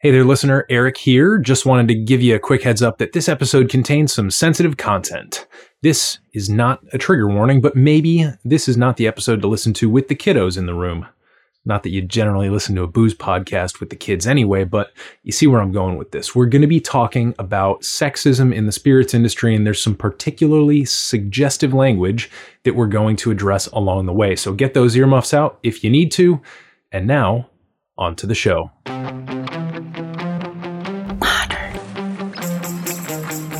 Hey there, listener. Eric here. Just wanted to give you a quick heads up that this episode contains some sensitive content. This is not a trigger warning, but maybe this is not the episode to listen to with the kiddos in the room. Not that you generally listen to a booze podcast with the kids anyway, but you see where I'm going with this. We're going to be talking about sexism in the spirits industry, and there's some particularly suggestive language that we're going to address along the way. So get those earmuffs out if you need to. And now, on to the show.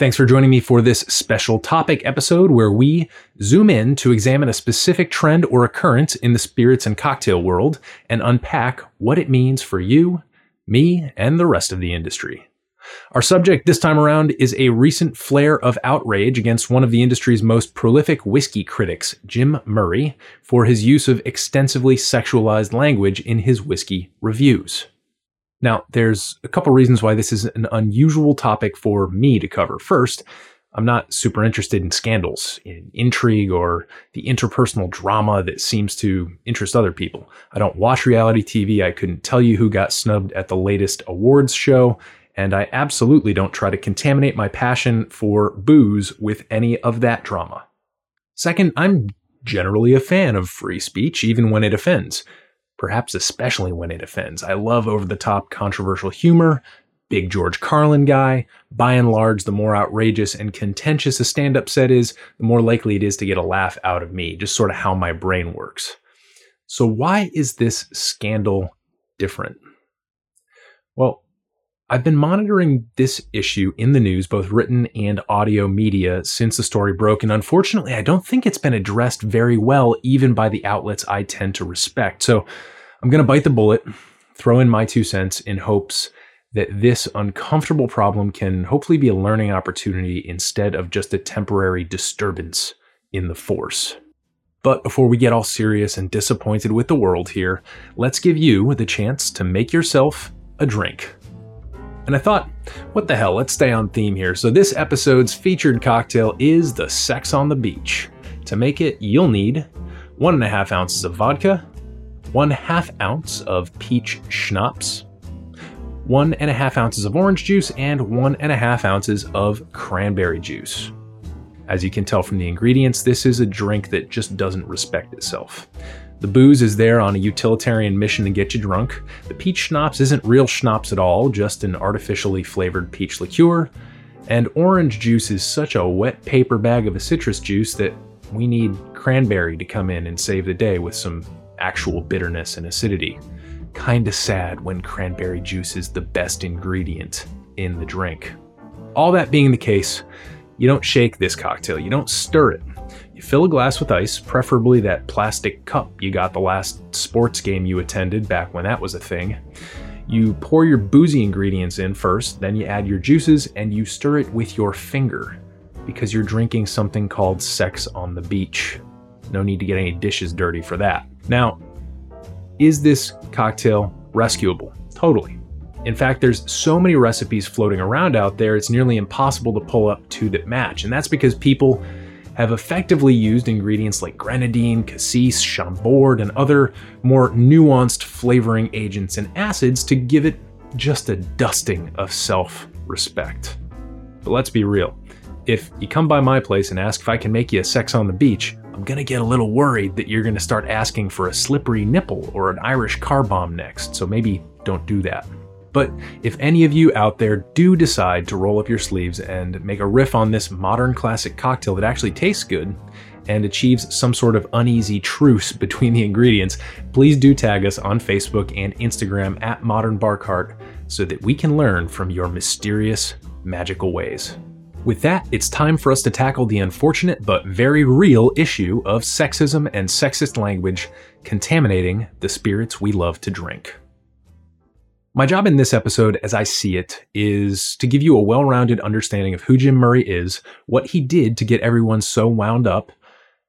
Thanks for joining me for this special topic episode where we zoom in to examine a specific trend or occurrence in the spirits and cocktail world and unpack what it means for you, me, and the rest of the industry. Our subject this time around is a recent flare of outrage against one of the industry's most prolific whiskey critics, Jim Murray, for his use of extensively sexualized language in his whiskey reviews. Now, there's a couple reasons why this is an unusual topic for me to cover. First, I'm not super interested in scandals, in intrigue, or the interpersonal drama that seems to interest other people. I don't watch reality TV. I couldn't tell you who got snubbed at the latest awards show. And I absolutely don't try to contaminate my passion for booze with any of that drama. Second, I'm generally a fan of free speech, even when it offends perhaps especially when it offends. I love over the top controversial humor, big George Carlin guy. By and large, the more outrageous and contentious a stand up set is, the more likely it is to get a laugh out of me, just sort of how my brain works. So, why is this scandal different? Well, I've been monitoring this issue in the news, both written and audio media, since the story broke, and unfortunately, I don't think it's been addressed very well, even by the outlets I tend to respect. So I'm going to bite the bullet, throw in my two cents in hopes that this uncomfortable problem can hopefully be a learning opportunity instead of just a temporary disturbance in the force. But before we get all serious and disappointed with the world here, let's give you the chance to make yourself a drink. And I thought, what the hell, let's stay on theme here. So, this episode's featured cocktail is the Sex on the Beach. To make it, you'll need one and a half ounces of vodka, one half ounce of peach schnapps, one and a half ounces of orange juice, and one and a half ounces of cranberry juice. As you can tell from the ingredients, this is a drink that just doesn't respect itself. The booze is there on a utilitarian mission to get you drunk. The peach schnapps isn't real schnapps at all, just an artificially flavored peach liqueur. And orange juice is such a wet paper bag of a citrus juice that we need cranberry to come in and save the day with some actual bitterness and acidity. Kinda sad when cranberry juice is the best ingredient in the drink. All that being the case, you don't shake this cocktail, you don't stir it. You fill a glass with ice, preferably that plastic cup you got the last sports game you attended back when that was a thing. You pour your boozy ingredients in first, then you add your juices and you stir it with your finger because you're drinking something called sex on the beach. No need to get any dishes dirty for that. Now, is this cocktail rescuable? Totally. In fact, there's so many recipes floating around out there, it's nearly impossible to pull up two that match. And that's because people have effectively used ingredients like grenadine, cassis, chambord, and other more nuanced flavoring agents and acids to give it just a dusting of self respect. But let's be real. If you come by my place and ask if I can make you a sex on the beach, I'm gonna get a little worried that you're gonna start asking for a slippery nipple or an Irish car bomb next, so maybe don't do that. But if any of you out there do decide to roll up your sleeves and make a riff on this modern classic cocktail that actually tastes good and achieves some sort of uneasy truce between the ingredients, please do tag us on Facebook and Instagram at Modern Bar Cart so that we can learn from your mysterious, magical ways. With that, it's time for us to tackle the unfortunate but very real issue of sexism and sexist language contaminating the spirits we love to drink. My job in this episode, as I see it, is to give you a well rounded understanding of who Jim Murray is, what he did to get everyone so wound up,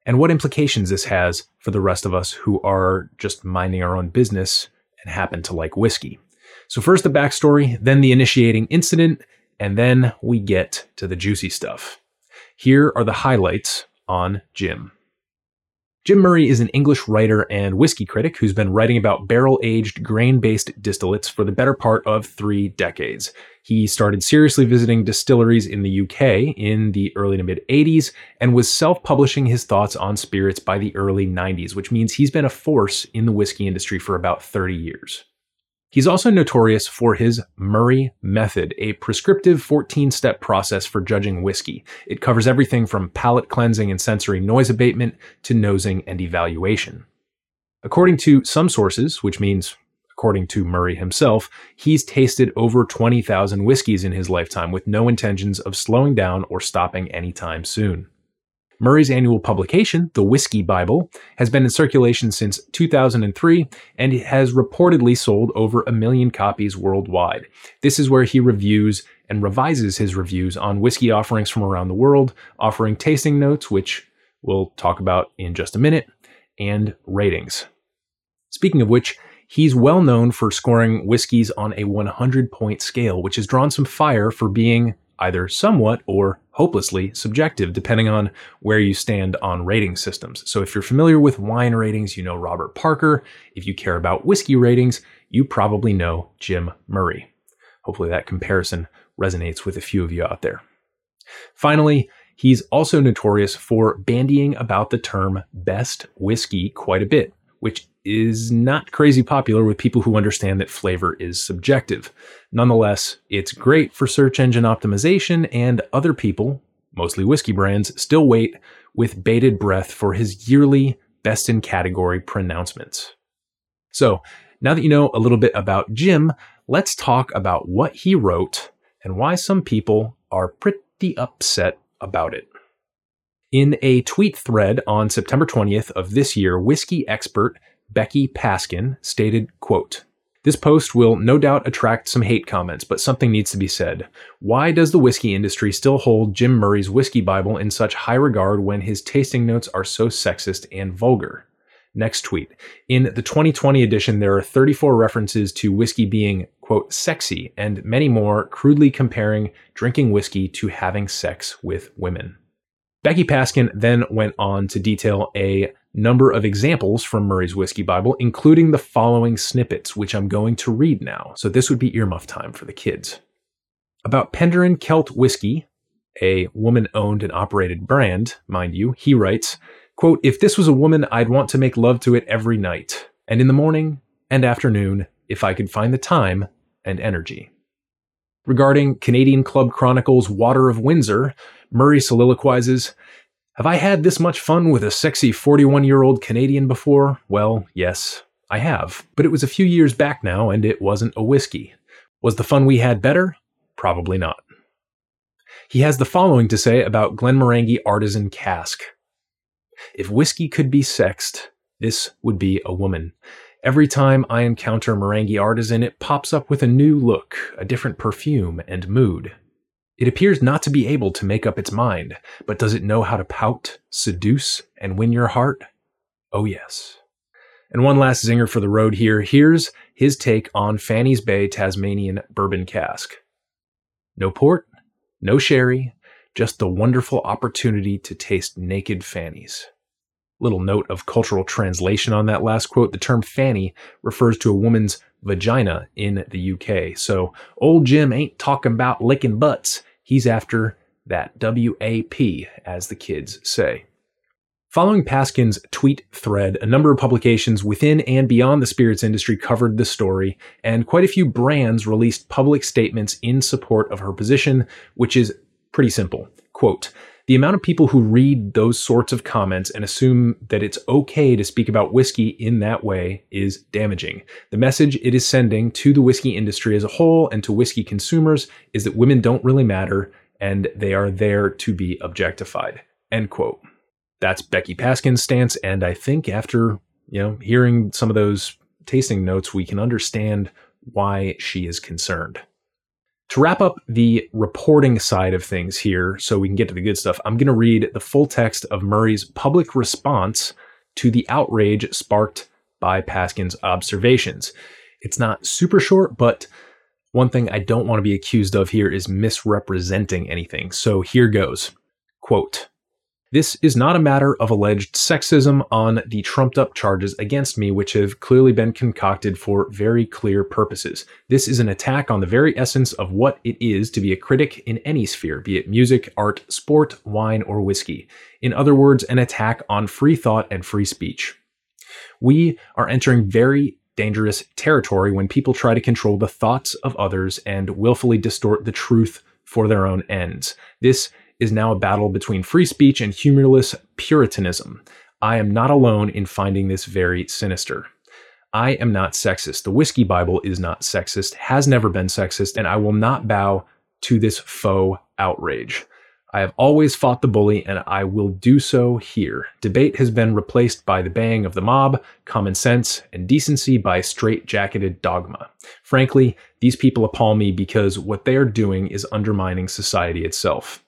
and what implications this has for the rest of us who are just minding our own business and happen to like whiskey. So, first the backstory, then the initiating incident, and then we get to the juicy stuff. Here are the highlights on Jim. Jim Murray is an English writer and whiskey critic who's been writing about barrel aged, grain based distillates for the better part of three decades. He started seriously visiting distilleries in the UK in the early to mid 80s and was self publishing his thoughts on spirits by the early 90s, which means he's been a force in the whiskey industry for about 30 years. He's also notorious for his Murray Method, a prescriptive 14 step process for judging whiskey. It covers everything from palate cleansing and sensory noise abatement to nosing and evaluation. According to some sources, which means according to Murray himself, he's tasted over 20,000 whiskeys in his lifetime with no intentions of slowing down or stopping anytime soon. Murray's annual publication, The Whiskey Bible, has been in circulation since 2003 and has reportedly sold over a million copies worldwide. This is where he reviews and revises his reviews on whiskey offerings from around the world, offering tasting notes, which we'll talk about in just a minute, and ratings. Speaking of which, he's well known for scoring whiskeys on a 100 point scale, which has drawn some fire for being either somewhat or hopelessly subjective, depending on where you stand on rating systems. So, if you're familiar with wine ratings, you know Robert Parker. If you care about whiskey ratings, you probably know Jim Murray. Hopefully, that comparison resonates with a few of you out there. Finally, he's also notorious for bandying about the term best whiskey quite a bit, which is not crazy popular with people who understand that flavor is subjective. Nonetheless, it's great for search engine optimization, and other people, mostly whiskey brands, still wait with bated breath for his yearly best in category pronouncements. So, now that you know a little bit about Jim, let's talk about what he wrote and why some people are pretty upset about it. In a tweet thread on September 20th of this year, whiskey expert Becky Paskin stated, quote, this post will no doubt attract some hate comments, but something needs to be said. Why does the whiskey industry still hold Jim Murray's Whiskey Bible in such high regard when his tasting notes are so sexist and vulgar? Next tweet. In the 2020 edition, there are 34 references to whiskey being, quote, sexy, and many more crudely comparing drinking whiskey to having sex with women. Becky Paskin then went on to detail a number of examples from Murray's Whiskey Bible, including the following snippets, which I'm going to read now. So this would be earmuff time for the kids. About Penderyn Celt Whiskey, a woman owned and operated brand, mind you, he writes, quote, If this was a woman, I'd want to make love to it every night, and in the morning and afternoon, if I could find the time and energy. Regarding Canadian Club Chronicles Water of Windsor, Murray soliloquizes, have I had this much fun with a sexy 41 year old Canadian before? Well, yes, I have. But it was a few years back now, and it wasn't a whiskey. Was the fun we had better? Probably not. He has the following to say about Glenmorangie Artisan Cask. If whiskey could be sexed, this would be a woman. Every time I encounter Morangie Artisan, it pops up with a new look, a different perfume and mood. It appears not to be able to make up its mind, but does it know how to pout, seduce, and win your heart? Oh, yes. And one last zinger for the road here. Here's his take on Fanny's Bay Tasmanian bourbon cask. No port, no sherry, just the wonderful opportunity to taste naked fannies. Little note of cultural translation on that last quote. The term fanny refers to a woman's vagina in the UK. So old Jim ain't talking about licking butts. He's after that WAP, as the kids say. Following Paskin's tweet thread, a number of publications within and beyond the spirits industry covered the story, and quite a few brands released public statements in support of her position, which is pretty simple. Quote, the amount of people who read those sorts of comments and assume that it's okay to speak about whiskey in that way is damaging. The message it is sending to the whiskey industry as a whole and to whiskey consumers is that women don't really matter and they are there to be objectified. End quote. That's Becky Paskin's stance, and I think after you know hearing some of those tasting notes, we can understand why she is concerned. To wrap up the reporting side of things here, so we can get to the good stuff, I'm going to read the full text of Murray's public response to the outrage sparked by Paskin's observations. It's not super short, but one thing I don't want to be accused of here is misrepresenting anything. So here goes. Quote, this is not a matter of alleged sexism on the trumped up charges against me, which have clearly been concocted for very clear purposes. This is an attack on the very essence of what it is to be a critic in any sphere, be it music, art, sport, wine, or whiskey. In other words, an attack on free thought and free speech. We are entering very dangerous territory when people try to control the thoughts of others and willfully distort the truth for their own ends. This is now a battle between free speech and humorless puritanism. I am not alone in finding this very sinister. I am not sexist. The Whiskey Bible is not sexist, has never been sexist, and I will not bow to this faux outrage. I have always fought the bully, and I will do so here. Debate has been replaced by the baying of the mob, common sense, and decency by straight jacketed dogma. Frankly, these people appall me because what they are doing is undermining society itself.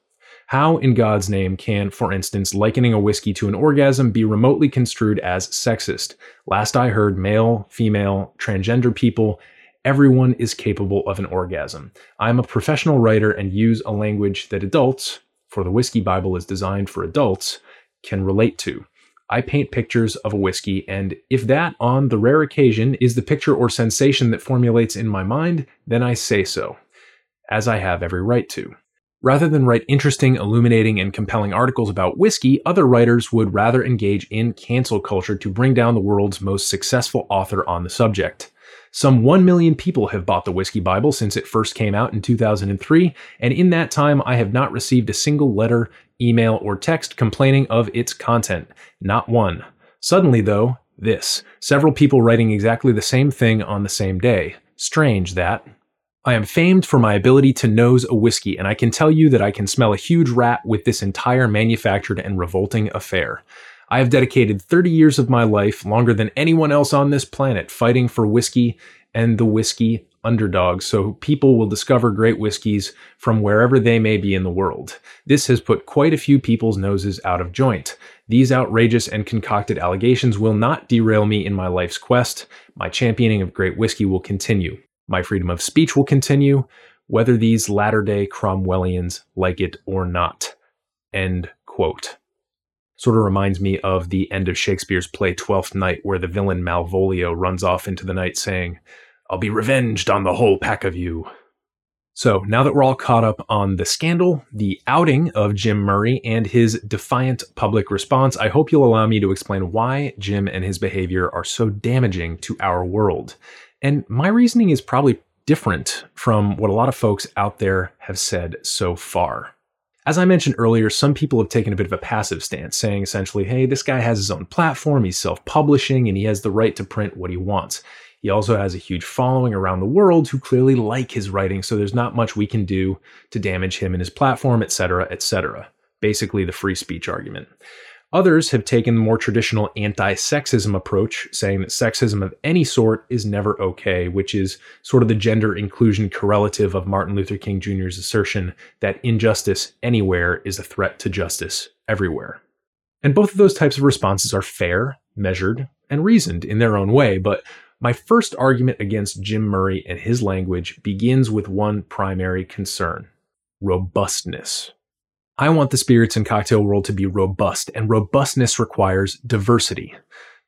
How, in God's name, can, for instance, likening a whiskey to an orgasm be remotely construed as sexist? Last I heard, male, female, transgender people, everyone is capable of an orgasm. I am a professional writer and use a language that adults, for the Whiskey Bible is designed for adults, can relate to. I paint pictures of a whiskey, and if that, on the rare occasion, is the picture or sensation that formulates in my mind, then I say so, as I have every right to. Rather than write interesting, illuminating, and compelling articles about whiskey, other writers would rather engage in cancel culture to bring down the world's most successful author on the subject. Some 1 million people have bought the Whiskey Bible since it first came out in 2003, and in that time I have not received a single letter, email, or text complaining of its content. Not one. Suddenly, though, this. Several people writing exactly the same thing on the same day. Strange that. I am famed for my ability to nose a whiskey, and I can tell you that I can smell a huge rat with this entire manufactured and revolting affair. I have dedicated 30 years of my life, longer than anyone else on this planet, fighting for whiskey and the whiskey underdog, so people will discover great whiskeys from wherever they may be in the world. This has put quite a few people's noses out of joint. These outrageous and concocted allegations will not derail me in my life's quest. My championing of great whiskey will continue. My freedom of speech will continue, whether these latter day Cromwellians like it or not. End quote. Sort of reminds me of the end of Shakespeare's play Twelfth Night, where the villain Malvolio runs off into the night saying, I'll be revenged on the whole pack of you. So now that we're all caught up on the scandal, the outing of Jim Murray, and his defiant public response, I hope you'll allow me to explain why Jim and his behavior are so damaging to our world. And my reasoning is probably different from what a lot of folks out there have said so far. As I mentioned earlier, some people have taken a bit of a passive stance, saying essentially, hey, this guy has his own platform, he's self publishing, and he has the right to print what he wants. He also has a huge following around the world who clearly like his writing, so there's not much we can do to damage him and his platform, etc., etc. Basically, the free speech argument. Others have taken the more traditional anti sexism approach, saying that sexism of any sort is never okay, which is sort of the gender inclusion correlative of Martin Luther King Jr.'s assertion that injustice anywhere is a threat to justice everywhere. And both of those types of responses are fair, measured, and reasoned in their own way, but my first argument against Jim Murray and his language begins with one primary concern robustness. I want the spirits and cocktail world to be robust, and robustness requires diversity.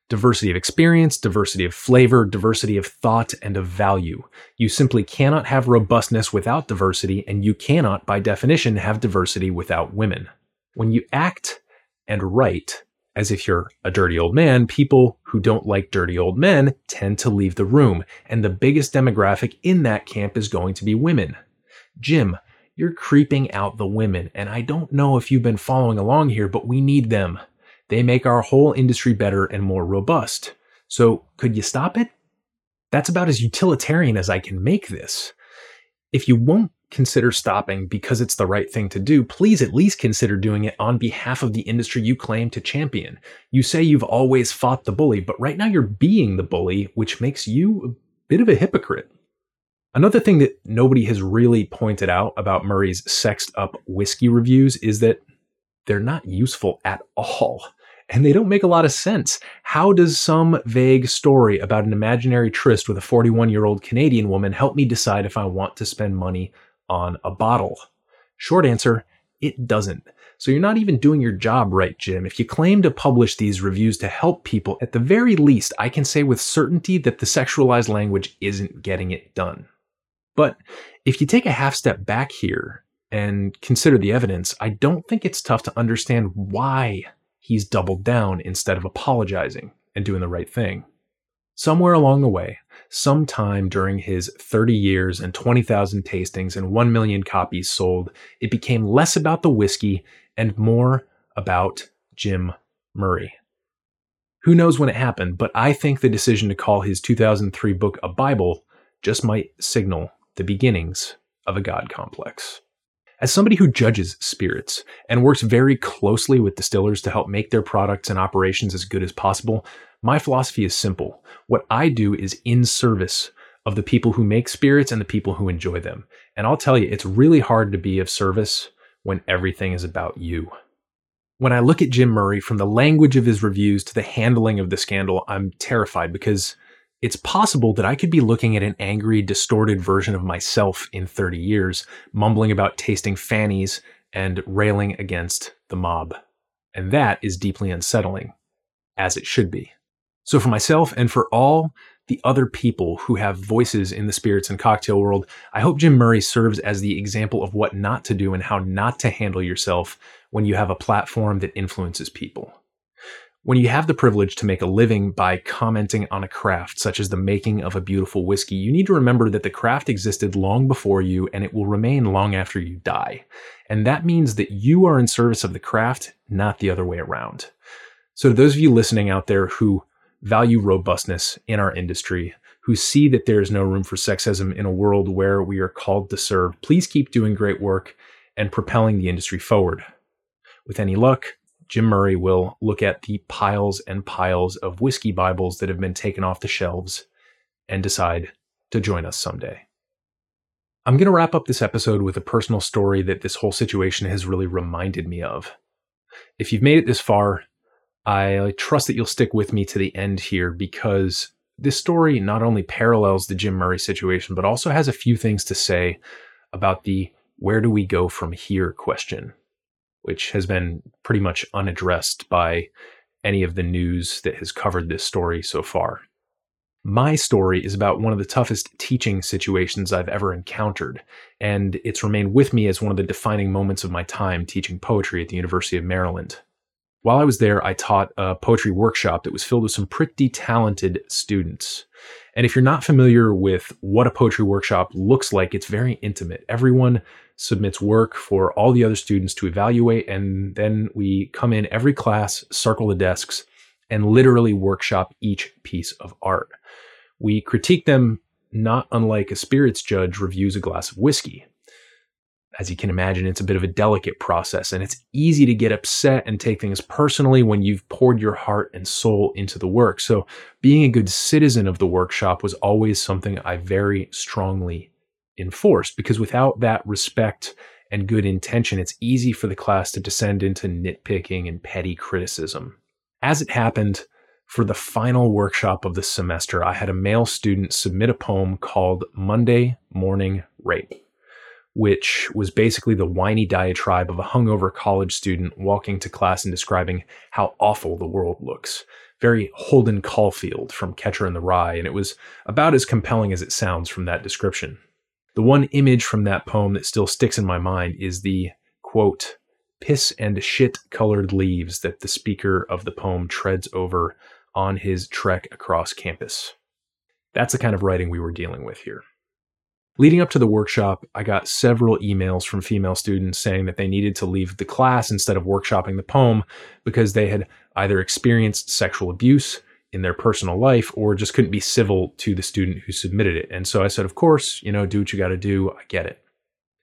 Diversity of experience, diversity of flavor, diversity of thought, and of value. You simply cannot have robustness without diversity, and you cannot, by definition, have diversity without women. When you act and write as if you're a dirty old man, people who don't like dirty old men tend to leave the room, and the biggest demographic in that camp is going to be women. Jim, you're creeping out the women. And I don't know if you've been following along here, but we need them. They make our whole industry better and more robust. So could you stop it? That's about as utilitarian as I can make this. If you won't consider stopping because it's the right thing to do, please at least consider doing it on behalf of the industry you claim to champion. You say you've always fought the bully, but right now you're being the bully, which makes you a bit of a hypocrite. Another thing that nobody has really pointed out about Murray's sexed up whiskey reviews is that they're not useful at all. And they don't make a lot of sense. How does some vague story about an imaginary tryst with a 41 year old Canadian woman help me decide if I want to spend money on a bottle? Short answer, it doesn't. So you're not even doing your job right, Jim. If you claim to publish these reviews to help people, at the very least, I can say with certainty that the sexualized language isn't getting it done. But if you take a half step back here and consider the evidence, I don't think it's tough to understand why he's doubled down instead of apologizing and doing the right thing. Somewhere along the way, sometime during his 30 years and 20,000 tastings and 1 million copies sold, it became less about the whiskey and more about Jim Murray. Who knows when it happened, but I think the decision to call his 2003 book a Bible just might signal the beginnings of a God complex. As somebody who judges spirits and works very closely with distillers to help make their products and operations as good as possible, my philosophy is simple. What I do is in service of the people who make spirits and the people who enjoy them. And I'll tell you, it's really hard to be of service when everything is about you. When I look at Jim Murray, from the language of his reviews to the handling of the scandal, I'm terrified because it's possible that I could be looking at an angry, distorted version of myself in 30 years, mumbling about tasting fannies and railing against the mob. And that is deeply unsettling, as it should be. So, for myself and for all the other people who have voices in the spirits and cocktail world, I hope Jim Murray serves as the example of what not to do and how not to handle yourself when you have a platform that influences people. When you have the privilege to make a living by commenting on a craft, such as the making of a beautiful whiskey, you need to remember that the craft existed long before you and it will remain long after you die. And that means that you are in service of the craft, not the other way around. So, to those of you listening out there who value robustness in our industry, who see that there is no room for sexism in a world where we are called to serve, please keep doing great work and propelling the industry forward. With any luck, Jim Murray will look at the piles and piles of whiskey Bibles that have been taken off the shelves and decide to join us someday. I'm going to wrap up this episode with a personal story that this whole situation has really reminded me of. If you've made it this far, I trust that you'll stick with me to the end here because this story not only parallels the Jim Murray situation, but also has a few things to say about the where do we go from here question which has been pretty much unaddressed by any of the news that has covered this story so far. My story is about one of the toughest teaching situations I've ever encountered, and it's remained with me as one of the defining moments of my time teaching poetry at the University of Maryland. While I was there, I taught a poetry workshop that was filled with some pretty talented students. And if you're not familiar with what a poetry workshop looks like, it's very intimate. Everyone submits work for all the other students to evaluate. And then we come in every class, circle the desks, and literally workshop each piece of art. We critique them not unlike a spirits judge reviews a glass of whiskey. As you can imagine, it's a bit of a delicate process, and it's easy to get upset and take things personally when you've poured your heart and soul into the work. So, being a good citizen of the workshop was always something I very strongly enforced because without that respect and good intention, it's easy for the class to descend into nitpicking and petty criticism. As it happened, for the final workshop of the semester, I had a male student submit a poem called Monday Morning Rape, which was basically the whiny diatribe of a hungover college student walking to class and describing how awful the world looks. Very Holden Caulfield from Catcher in the Rye, and it was about as compelling as it sounds from that description. The one image from that poem that still sticks in my mind is the quote, piss and shit colored leaves that the speaker of the poem treads over on his trek across campus. That's the kind of writing we were dealing with here. Leading up to the workshop, I got several emails from female students saying that they needed to leave the class instead of workshopping the poem because they had either experienced sexual abuse, in their personal life or just couldn't be civil to the student who submitted it. And so I said, of course, you know, do what you got to do. I get it.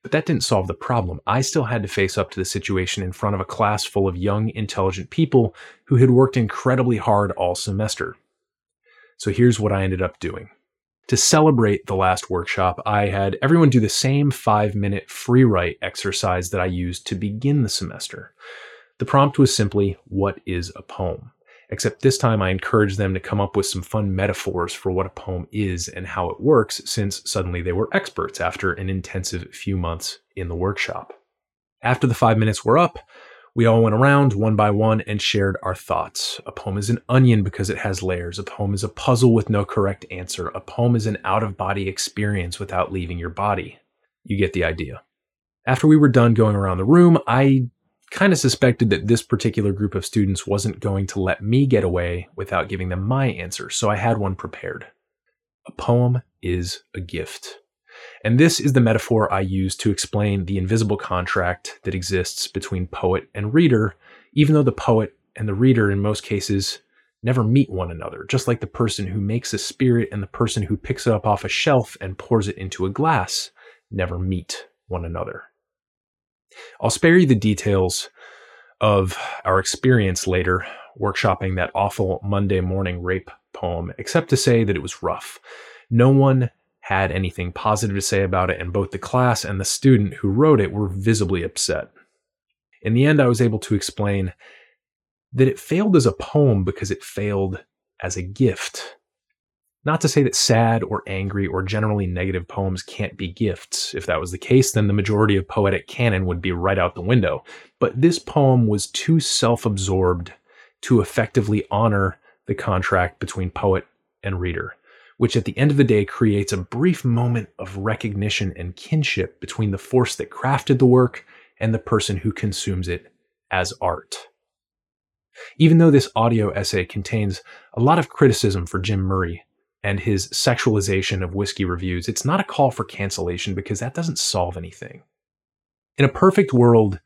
But that didn't solve the problem. I still had to face up to the situation in front of a class full of young, intelligent people who had worked incredibly hard all semester. So here's what I ended up doing. To celebrate the last workshop, I had everyone do the same five minute free write exercise that I used to begin the semester. The prompt was simply, What is a poem? Except this time I encouraged them to come up with some fun metaphors for what a poem is and how it works, since suddenly they were experts after an intensive few months in the workshop. After the five minutes were up, we all went around one by one and shared our thoughts. A poem is an onion because it has layers. A poem is a puzzle with no correct answer. A poem is an out of body experience without leaving your body. You get the idea. After we were done going around the room, I kind of suspected that this particular group of students wasn't going to let me get away without giving them my answer, so I had one prepared. A poem is a gift. And this is the metaphor I use to explain the invisible contract that exists between poet and reader, even though the poet and the reader, in most cases, never meet one another, just like the person who makes a spirit and the person who picks it up off a shelf and pours it into a glass never meet one another. I'll spare you the details of our experience later workshopping that awful Monday morning rape poem, except to say that it was rough. No one had anything positive to say about it, and both the class and the student who wrote it were visibly upset. In the end, I was able to explain that it failed as a poem because it failed as a gift. Not to say that sad or angry or generally negative poems can't be gifts. If that was the case, then the majority of poetic canon would be right out the window. But this poem was too self absorbed to effectively honor the contract between poet and reader which at the end of the day creates a brief moment of recognition and kinship between the force that crafted the work and the person who consumes it as art. Even though this audio essay contains a lot of criticism for Jim Murray and his sexualization of whiskey reviews, it's not a call for cancellation because that doesn't solve anything. In a perfect world,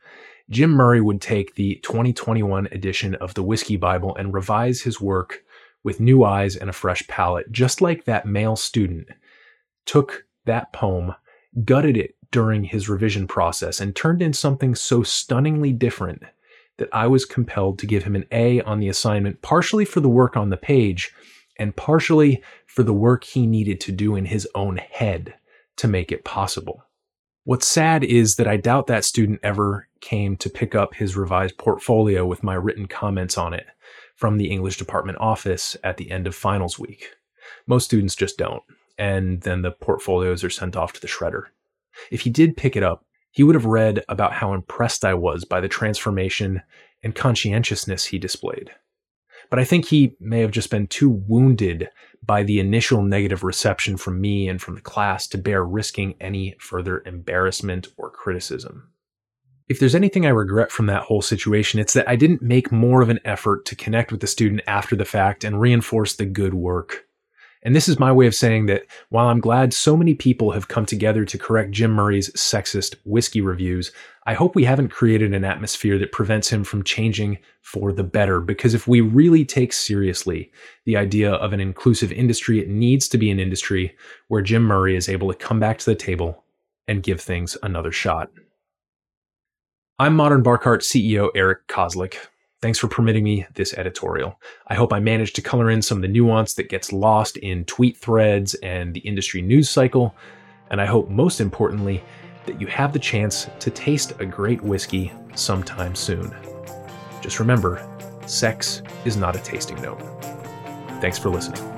Jim Murray would take the 2021 edition of the Whiskey Bible and revise his work with new eyes and a fresh palette, just like that male student took that poem, gutted it during his revision process, and turned in something so stunningly different that I was compelled to give him an A on the assignment, partially for the work on the page and partially for the work he needed to do in his own head to make it possible. What's sad is that I doubt that student ever came to pick up his revised portfolio with my written comments on it from the English department office at the end of finals week. Most students just don't, and then the portfolios are sent off to the shredder. If he did pick it up, he would have read about how impressed I was by the transformation and conscientiousness he displayed. But I think he may have just been too wounded by the initial negative reception from me and from the class to bear risking any further embarrassment or criticism. If there's anything I regret from that whole situation, it's that I didn't make more of an effort to connect with the student after the fact and reinforce the good work. And this is my way of saying that while I'm glad so many people have come together to correct Jim Murray's sexist whiskey reviews, I hope we haven't created an atmosphere that prevents him from changing for the better. Because if we really take seriously the idea of an inclusive industry, it needs to be an industry where Jim Murray is able to come back to the table and give things another shot. I'm Modern Bar Cart CEO Eric Kozlik. Thanks for permitting me this editorial. I hope I managed to color in some of the nuance that gets lost in tweet threads and the industry news cycle. And I hope most importantly that you have the chance to taste a great whiskey sometime soon. Just remember, sex is not a tasting note. Thanks for listening.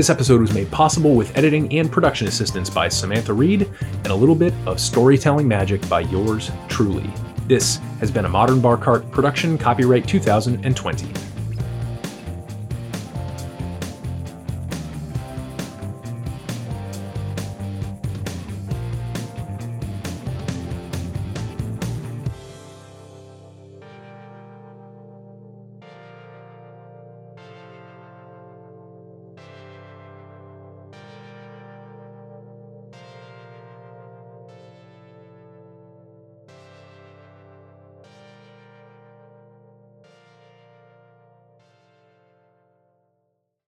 This episode was made possible with editing and production assistance by Samantha Reed and a little bit of storytelling magic by yours truly. This has been a Modern Bar Cart production, copyright 2020.